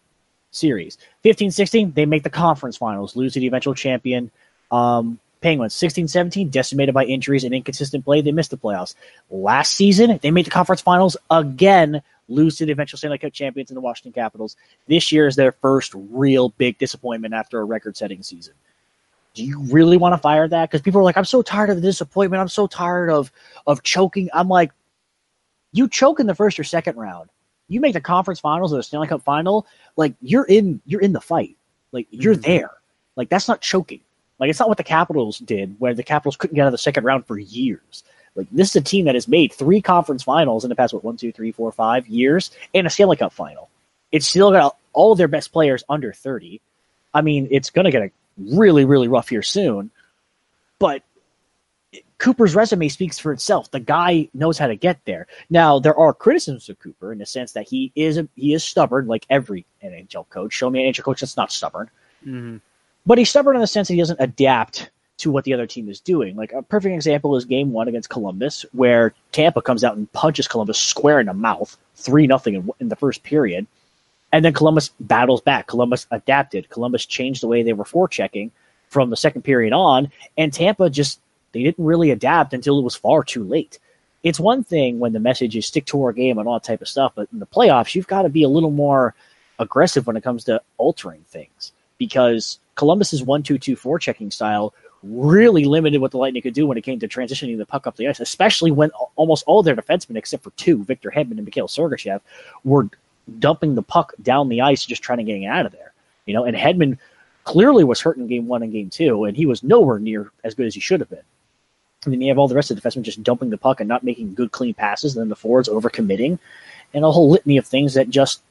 series. 15-16, they make the conference finals, lose to the eventual champion um, Penguins. 16-17, decimated by injuries and inconsistent play, they missed the playoffs. Last season, they made the conference finals again, lose to the eventual Stanley Cup champions in the Washington Capitals. This year is their first real big disappointment after a record-setting season. Do you really want to fire that? Because people are like, I'm so tired of the disappointment. I'm so tired of of choking. I'm like, you choke in the first or second round. You make the conference finals or the Stanley Cup final, like you're in you're in the fight. Like you're mm-hmm. there. Like that's not choking. Like it's not what the Capitals did, where the Capitals couldn't get out of the second round for years. Like this is a team that has made three conference finals in the past what one, two, three, four, five years, and a Stanley Cup final. It's still got all of their best players under thirty. I mean, it's going to get a really, really rough here soon. But Cooper's resume speaks for itself. The guy knows how to get there. Now, there are criticisms of Cooper in the sense that he is a, he is stubborn, like every NHL coach. Show me an NHL coach that's not stubborn. Mhm. But he's stubborn in the sense that he doesn't adapt to what the other team is doing. Like a perfect example is Game One against Columbus, where Tampa comes out and punches Columbus square in the mouth, three nothing in, in the first period, and then Columbus battles back. Columbus adapted. Columbus changed the way they were forechecking from the second period on, and Tampa just they didn't really adapt until it was far too late. It's one thing when the message is stick to our game and all that type of stuff, but in the playoffs, you've got to be a little more aggressive when it comes to altering things because Columbus's one-two-two forechecking style really limited what the Lightning could do when it came to transitioning the puck up the ice, especially when almost all their defensemen, except for two, Victor Hedman and Mikhail Sergachev, were dumping the puck down the ice, just trying to get it out of there. You know, and Hedman clearly was hurt in game one and game two, and he was nowhere near as good as he should have been. And then you have all the rest of the defensemen just dumping the puck and not making good, clean passes, and then the forwards overcommitting, and a whole litany of things that just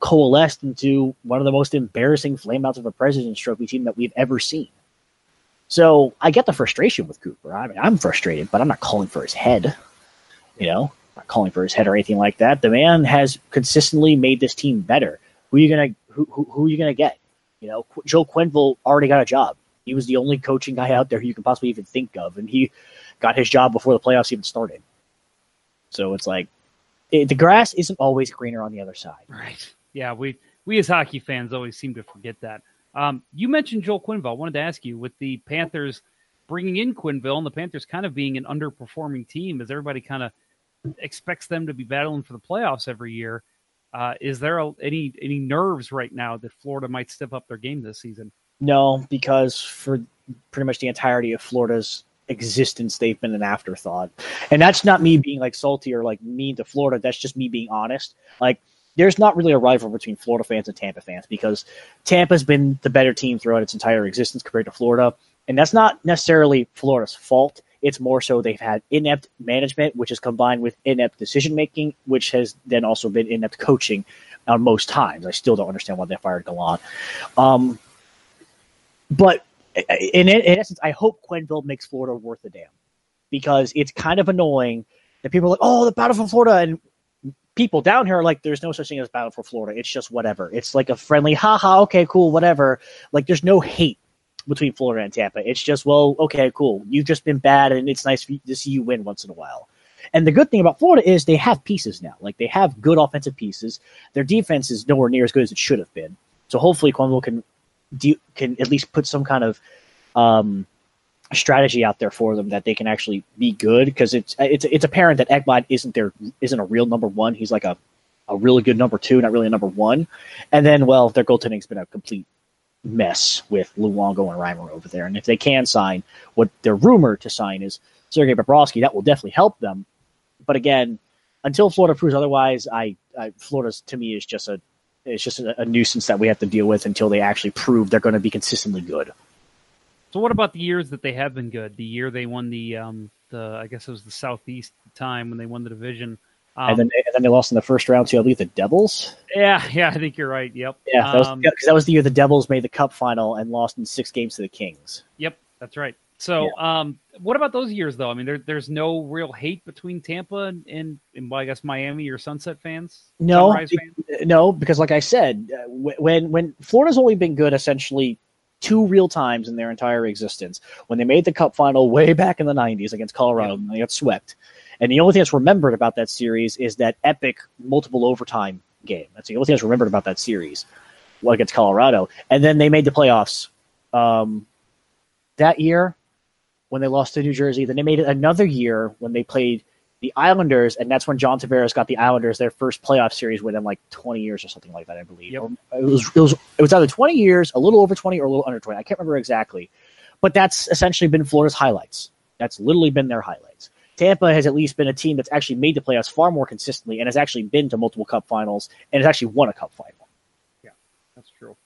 coalesced into one of the most embarrassing flameouts of a President's Trophy team that we've ever seen. So I get the frustration with Cooper. I mean, I'm frustrated, but I'm not calling for his head. You know, I'm not calling for his head or anything like that. The man has consistently made this team better. Who are you gonna who who, who are you gonna get? You know, Joe Quenneville already got a job. He was the only coaching guy out there you can possibly even think of, and he got his job before the playoffs even started. So it's like it, the grass isn't always greener on the other side. Right. Yeah, we we as hockey fans always seem to forget that. Um, you mentioned Joel Quenneville. I wanted to ask you with the Panthers bringing in Quenneville and the Panthers kind of being an underperforming team, as everybody kind of expects them to be battling for the playoffs every year. Uh, is there a, any any nerves right now that Florida might step up their game this season? No, because for pretty much the entirety of Florida's existence, they've been an afterthought. And that's not me being like salty or like mean to Florida. That's just me being honest. Like, there's not really a rival between Florida fans and Tampa fans because Tampa's been the better team throughout its entire existence compared to Florida. And that's not necessarily Florida's fault. It's more so they've had inept management, which is combined with inept decision making, which has then also been inept coaching on most times. I still don't understand why they fired Gallant. Um, but in, in essence, I hope Quenneville makes Florida worth a damn because it's kind of annoying that people are like, oh, the battle for Florida, and people down here are like, there's no such thing as battle for Florida. It's just whatever. It's like a friendly, haha, okay, cool, whatever. Like, there's no hate between Florida and Tampa. It's just, well, okay, cool. You've just been bad, and it's nice to see you win once in a while. And the good thing about Florida is they have pieces now. Like they have good offensive pieces. Their defense is nowhere near as good as it should have been. So hopefully Quenneville can de- can at least put some kind of um, strategy out there for them that they can actually be good because it's it's it's apparent that Ekblad isn't their isn't a real number one. He's like a a really good number two, not really a number one. And then, well, their goaltending's been a complete mess with Luongo and Reimer over there. And if they can sign what they're rumored to sign is Sergei Bobrovsky, that will definitely help them. But again, until Florida proves otherwise, I, I Florida's to me is just a it's just a, a nuisance that we have to deal with until they actually prove they're going to be consistently good. So what about the years that they have been good? The year they won the um the I guess it was the Southeast time when they won the division. Um, and then and then they lost in the first round to I believe the Devils. yeah, (laughs) yeah, I think you're right. Yep. Yeah, that Um, because that was the year the Devils made the Cup final and lost in six games to the Kings. Yep, that's right. So, um, what about those years though? I mean, there, there's no real hate between Tampa and, and, and well, I guess Miami or Sunset fans. No, be- fans? no, because like I said, uh, when when Florida's only been good essentially two real times in their entire existence. When they made the Cup final way back in the '90s against Colorado, and they got swept. And the only thing that's remembered about that series is that epic multiple overtime game. That's the only thing that's remembered about that series well, against Colorado. And then they made the playoffs um, that year when they lost to New Jersey. Then they made it another year when they played the Islanders, and that's when John Tavares got the Islanders their first playoff series win in like 20 years or something like that, I believe. Yep. It was it was it was either 20 years, a little over 20, or a little under 20. I can't remember exactly, but that's essentially been Florida's highlights. That's literally been their highlights. Tampa has at least been a team that's actually made the playoffs far more consistently and has actually been to multiple Cup finals and has actually won a Cup final. Yeah, that's true.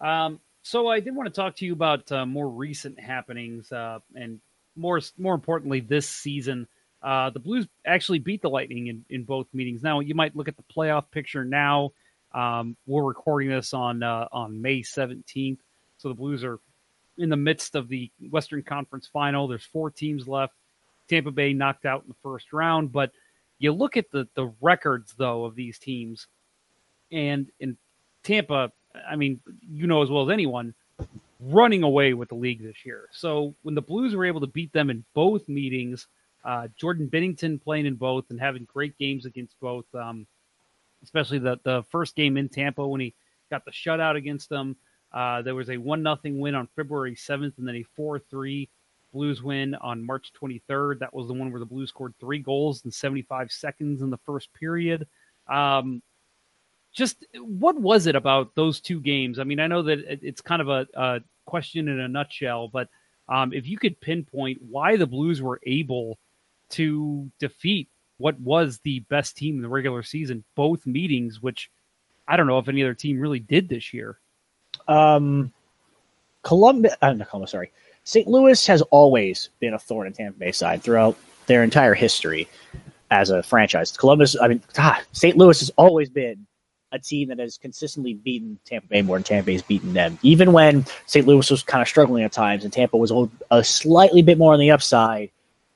Um, so I did want to talk to you about uh, more recent happenings, uh, and more more importantly, this season. Uh, the Blues actually beat the Lightning in, in both meetings. Now you might look at the playoff picture now. Um, we're recording this on uh, on May seventeenth, so the Blues are in the midst of the Western Conference Final. There's four teams left. Tampa Bay knocked out in the first round, but you look at the the records though of these teams, and in Tampa, I mean, you know as well as anyone, running away with the league this year. So when the Blues were able to beat them in both meetings, uh, Jordan Binnington playing in both and having great games against both, um, especially the the first game in Tampa when he got the shutout against them. Uh, there was a one nothing win on February seventh, and then a four three Blues win on March twenty third. That was the one where the Blues scored three goals in seventy five seconds in the first period. Um, just what was it about those two games? I mean, I know that it's kind of a, a question in a nutshell, but um, if you could pinpoint why the Blues were able to defeat what was the best team in the regular season, both meetings, which I don't know if any other team really did this year. Um, Columbus, uh, not Columbus, sorry. St. Louis has always been a thorn in Tampa Bay side throughout their entire history as a franchise. Columbus, I mean, St. Louis has always been a team that has consistently beaten Tampa Bay more than Tampa Bay's beaten them. Even when St. Louis was kind of struggling at times and Tampa was a, slightly bit more on the upside,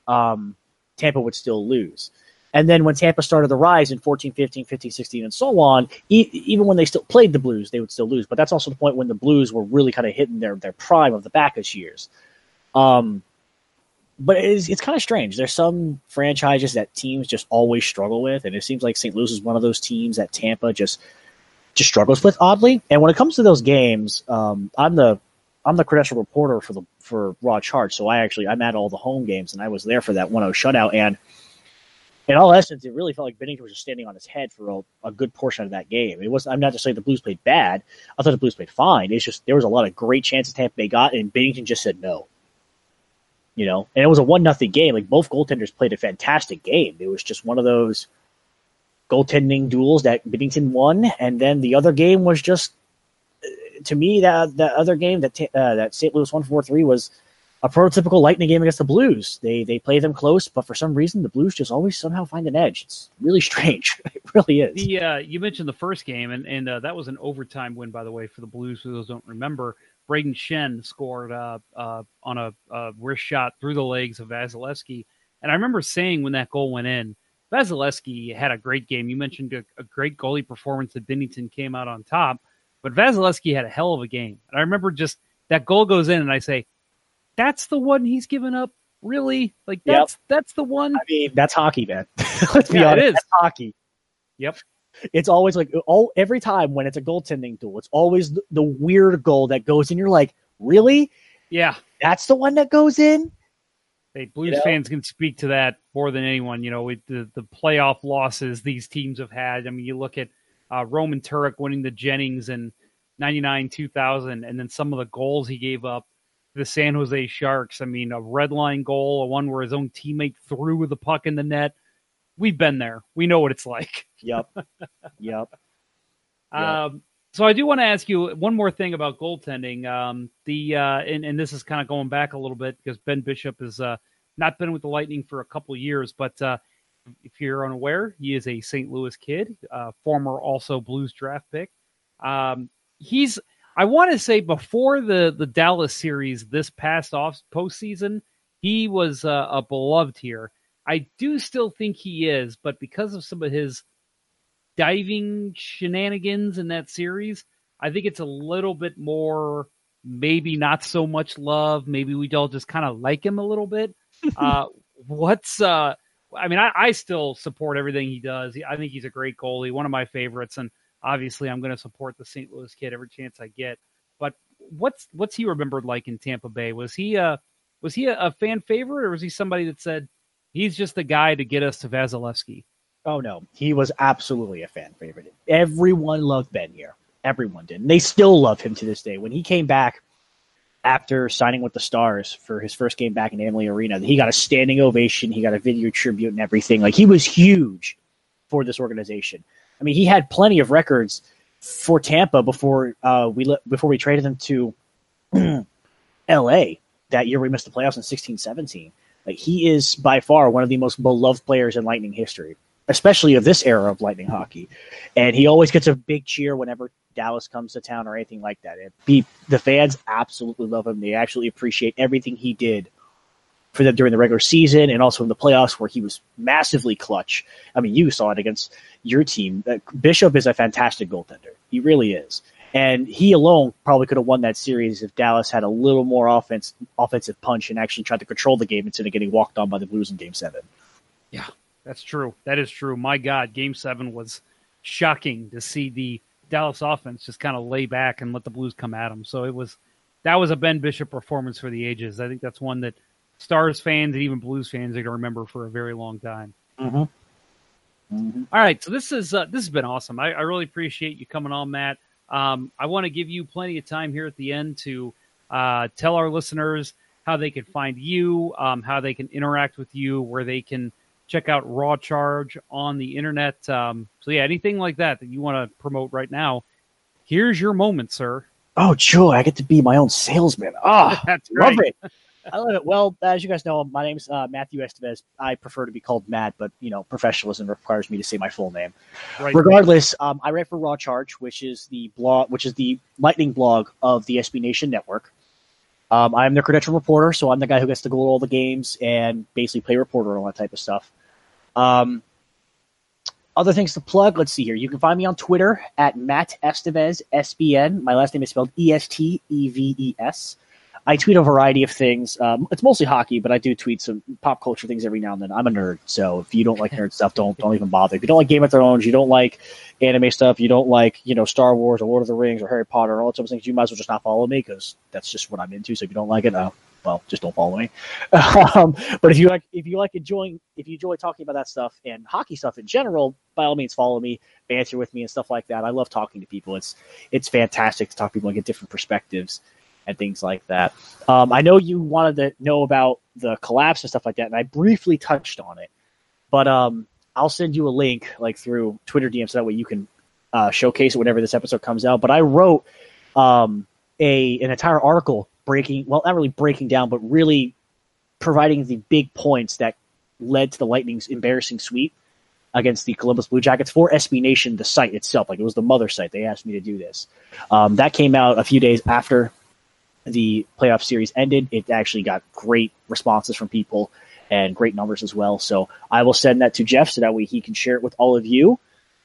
um, Tampa would still lose. And then when Tampa started the rise in 14, 15, 15, 16, and so on, e- even when they still played the Blues, they would still lose. But that's also the point when the Blues were really kind of hitting their, their prime of the Backes years. Um, but it's, it's kind of strange. There's some franchises that teams just always struggle with, and it seems like St. Louis is one of those teams that Tampa just just struggles with oddly. And when it comes to those games, um, I'm the I'm the credential reporter for the for Raw Charge, so I actually I'm at all the home games, and I was there for that 1-0 shutout. And in all essence, it really felt like Binnington was just standing on his head for a, a good portion of that game. It was I'm not to say the Blues played bad. I thought the Blues played fine. It's just there was a lot of great chances Tampa Bay got, and Binnington just said no. You know, and it was a one nothing game. Like both goaltenders played a fantastic game. It was just one of those goaltending duels that Binnington won, and then the other game was just to me that that other game that uh, that St. Louis one four three was a prototypical Lightning game against the Blues. They they play them close, but for some reason the Blues just always somehow find an edge. It's really strange. (laughs) it really is. The uh, you mentioned the first game, and and uh, that was an overtime win, by the way, for the Blues. For those don't remember, Brayden Schenn scored uh, uh, on a, a wrist shot through the legs of Vasilevskiy, and I remember saying when that goal went in, Vasilevskiy had a great game. You mentioned a, a great goalie performance that Binnington came out on top, but Vasilevskiy had a hell of a game. And I remember just that goal goes in, and I say, "That's the one he's given up." Really, like Yep. that's that's the one. I mean, that's hockey, man. (laughs) Let's be Yeah, honest. is. That's hockey. Yep. It's always like all every time when it's a goaltending duel, it's always the, the weird goal that goes in. You're like, really? Yeah, That's the one that goes in? Hey, Blues You know? fans can speak to that more than anyone. You know, with the the playoff losses these teams have had. I mean, you look at uh, Roman Turek winning the Jennings in '99, 2000, and then some of the goals he gave up to the San Jose Sharks. I mean, a red line goal, a one where his own teammate threw the puck in the net. We've been there. We know what it's like. Yep. (laughs) yep. Yeah. Um, so I do want to ask you one more thing about goaltending. Um, the uh, and, and this is kind of going back a little bit because Ben Bishop has uh, not been with the Lightning for a couple years, but uh, if you're unaware, he is a St. Louis kid, uh, former also Blues draft pick. Um, he's I want to say before the the Dallas series this past off postseason, he was uh, a beloved here. I do still think he is, but because of some of his diving shenanigans in that series, I think it's a little bit more, maybe not so much love. Maybe we all just kind of like him a little bit. (laughs) uh, what's, uh, I mean, I, I still support everything he does. I think he's a great goalie, one of my favorites, and obviously I'm going to support the St. Louis kid every chance I get. But what's what's he remembered like in Tampa Bay? Was he a was he a, a fan favorite, or was he somebody that said he's just the guy to get us to Vasilevskiy? Oh no, he was absolutely a fan favorite. Everyone loved Ben here. Everyone did. And they still love him to this day. When he came back after signing with the Stars for his first game back in Amalie Arena, he got a standing ovation. He got a video tribute and everything. Like he was huge for this organization. I mean, he had plenty of records for Tampa before uh, we let, before we traded him to (clears throat) L.A. that year. We missed the playoffs in 16-17. Like he is by far one of the most beloved players in Lightning history especially of this era of Lightning hockey. And he always gets a big cheer whenever Dallas comes to town or anything like that. And be, the fans absolutely love him. They actually appreciate everything he did for them during the regular season and also in the playoffs where he was massively clutch. I mean, you saw it against your team. Uh, Bishop is a fantastic goaltender. He really is. And he alone probably could have won that series if Dallas had a little more offense, offensive punch and actually tried to control the game instead of getting walked on by the Blues in Game Seven. Yeah, that's true. That is true. My God, Game Seven was shocking to see the Dallas offense just kind of lay back and let the Blues come at them. So it was that was a Ben Bishop performance for the ages. I think that's one that Stars fans and even Blues fans are going to remember for a very long time. Mm-hmm. All right, so this is uh, this has been awesome. I, I really appreciate you coming on, Matt. Um, I want to give you plenty of time here at the end to uh, tell our listeners how they can find you, um, how they can interact with you, where they can check out Raw Charge on the internet. Um, so yeah, anything like that that you want to promote right now, here's your moment, sir. Oh, joy! I get to be my own salesman. Ah, (laughs) That's love right. it. (laughs) I love it. Well, as you guys know, my name's uh, Matthew Esteves. I prefer to be called Matt, but you know, professionalism requires me to say my full name. Right. Regardless, um, I write for Raw Charge, which is the blog, which is the Lightning blog of the SB Nation Network. Um, I'm the credential reporter, so I'm the guy who gets to go to all the games and basically play reporter and all that type of stuff. Um, other things to plug. Let's see here. You can find me on Twitter at Matt Esteves SBN. My last name is spelled E S T E V E S. I tweet a variety of things. Um, it's mostly hockey, but I do tweet some pop culture things every now and then. I'm a nerd, so if you don't like (laughs) nerd stuff, don't don't even bother. If you don't like Game of Thrones, you don't like anime stuff, you don't like you know Star Wars or Lord of the Rings or Harry Potter or all those of things, you might as well just not follow me because that's just what I'm into. So if you don't like it, uh, well, just don't follow me. (laughs) um, but if you like, if you like enjoying, if you enjoy talking about that stuff and hockey stuff in general, by all means, follow me, banter with me, and stuff like that. I love talking to people. It's it's fantastic to talk to people and get different perspectives and things like that. Um, I know you wanted to know about the collapse and stuff like that, and I briefly touched on it, but um, I'll send you a link like through Twitter DM so that way you can uh, showcase it whenever this episode comes out. But I wrote um, a an entire article breaking, well, not really breaking down, but really providing the big points that led to the Lightning's embarrassing sweep against the Columbus Blue Jackets for SB Nation, the site itself. Like it was the mother site. They asked me to do this. Um, that came out a few days after the playoff series ended. It actually got great responses from people and great numbers as well. So I will send that to Jeff so that way he can share it with all of you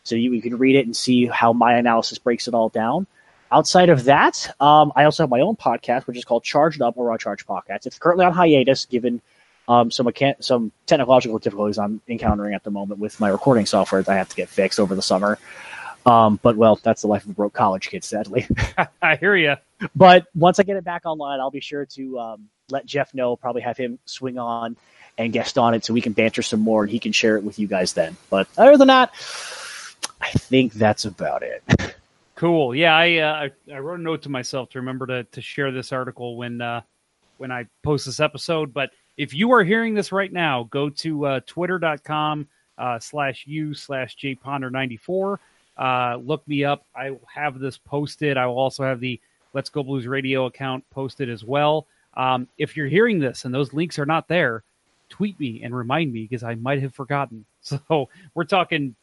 so you, can read it and see how my analysis breaks it all down. Outside of that, um, I also have my own podcast, which is called Charged Up or Raw Charge Podcast. It's currently on hiatus given um, some mechan- some technological difficulties I'm encountering at the moment with my recording software that I have to get fixed over the summer. Um, but well, that's the life of a broke college kid, sadly. (laughs) (laughs) I hear you. but once I get it back online, I'll be sure to um, let Jeff know. Probably have him swing on and guest on it so we can banter some more and he can share it with you guys then. But other than that, I think that's about it. (laughs) Cool. Yeah, I, uh, I I wrote a note to myself to remember to to share this article when uh, when I post this episode. But if you are hearing this right now, go to uh, twitter.com uh, slash u slash jponder94. Uh, look me up. I will have this posted. I will also have the Let's Go Blues Radio account posted as well. Um, if you're hearing this and those links are not there, tweet me and remind me because I might have forgotten. (laughs) So we're talking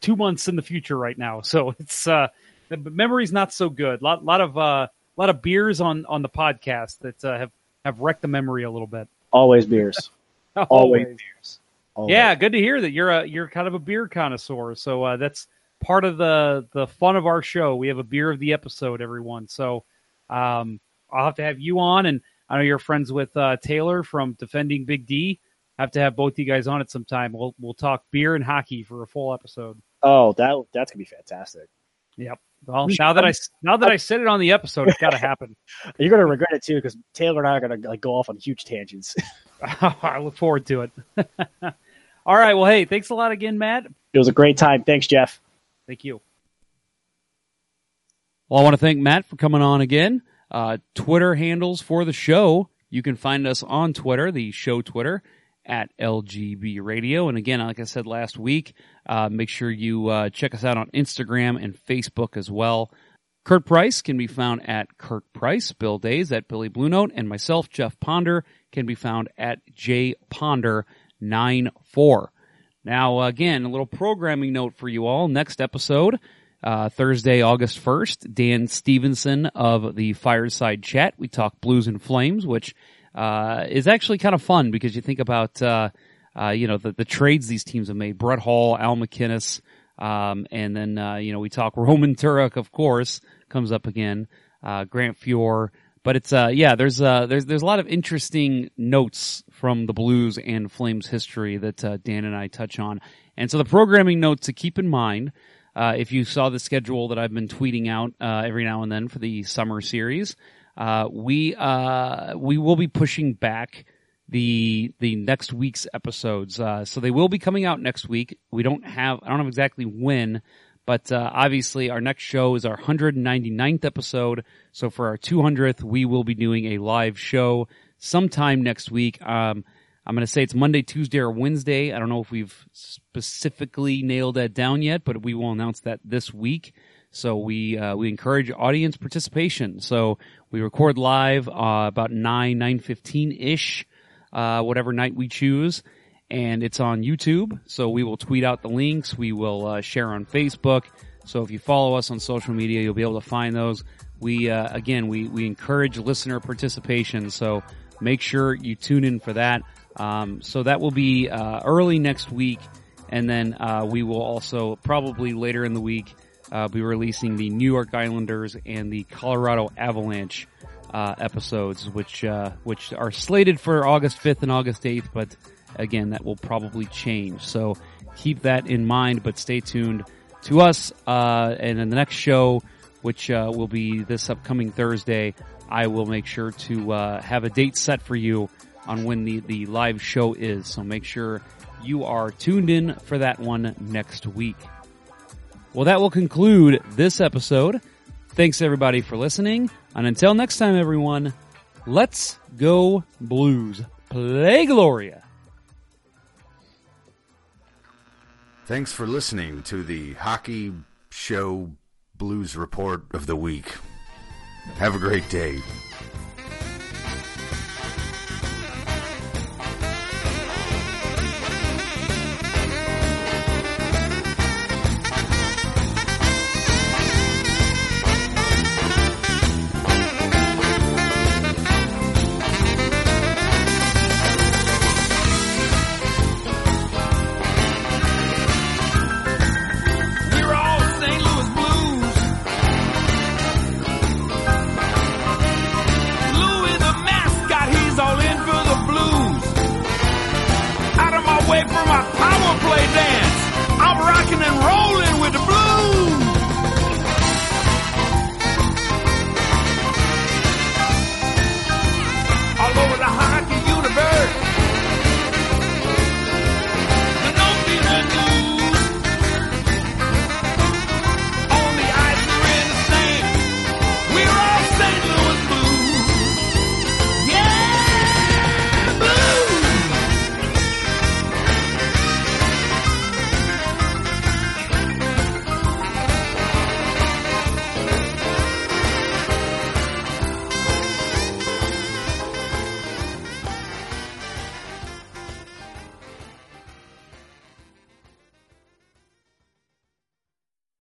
two months in the future right now. So (laughs) it's uh, the memory's not so good. lot lot of uh, lot of beers on on the podcast that uh, have have wrecked the memory a little bit. Always beers. (laughs) Always beers. Always. Yeah, good to hear that you're a you're kind of a beer connoisseur. So uh, that's part of the the fun of our show. We have a beer of the episode, everyone. So um, I'll have to have you on, and I know you're friends with uh, Taylor from Defending Big D. Have to have both you guys on at some time. We'll we'll talk beer and hockey for a full episode. Oh, that that's gonna be fantastic. Yep. Well, now that I now that I said it on the episode, it's got to happen. (laughs) You're gonna regret it too because Taylor and I are gonna like go off on huge tangents. (laughs) (laughs) I look forward to it. All right. Well, hey, thanks a lot again, Matt. it was a great time. Thanks, Jeff. Thank you. Well, I want to thank Matt for coming on again. Uh, Twitter handles for the show. You can find us on Twitter, the show Twitter at LGB Radio. And again, like I said last week, uh, make sure you uh, check us out on Instagram and Facebook as well. Kurt Price can be found at Kurt Price, Bill Days at Billy Blue Note, and myself, Jeff Ponder, can be found at J Ponder 94. Now, again, a little programming note for you all. Next episode, uh, Thursday, August 1st, Dan Stevenson of the Fireside Chat. We talk blues and flames, which uh, is actually kind of fun because you think about, uh, uh, you know, the, the trades these teams have made. Brett Hull, Al MacInnis, um, and then, uh, you know, we talk (laughs) Roman Turek, of course, comes up again, uh, Grant Fuhr. But it's, uh, yeah, there's, uh, there's, there's a lot of interesting notes from the Blues and Flames history that, uh, Dan and I touch on. And so the programming notes to keep in mind, uh, if you saw the schedule that I've been tweeting out, uh, every now and then for the summer series, uh, we, uh, we will be pushing back the the next week's episodes. Uh, so they will be coming out next week. We don't have I don't know exactly when, but uh, obviously our next show is our 199th episode. So for our 200th, we will be doing a live show sometime next week. Um, I'm going to say it's Monday, Tuesday, or Wednesday. I don't know if we've specifically nailed that down yet, but we will announce that this week. So we uh, we encourage audience participation. So we record live uh, about nine nine fifteen ish, uh, whatever night we choose, and it's on YouTube. So we will tweet out the links. We will uh, share on Facebook. So if you follow us on social media, you'll be able to find those. We uh, again we we encourage listener participation. So make sure you tune in for that. Um, so that will be uh, early next week, and then uh, we will also probably later in the week uh, be releasing the New York Islanders and the Colorado Avalanche uh, episodes, which uh, which are slated for August 5th and August 8th. But again, that will probably change. So keep that in mind. But stay tuned to us, uh, and in the next show, which uh, will be this upcoming Thursday, I will make sure to uh, have a date set for you on when the the live show is. So make sure you are tuned in for that one next week. Well, that will conclude this episode. Thanks everybody for listening. And until next time, everyone, let's go blues. Play Gloria. Thanks for listening to the Hockey Show Blues Report of the Week. Have a great day.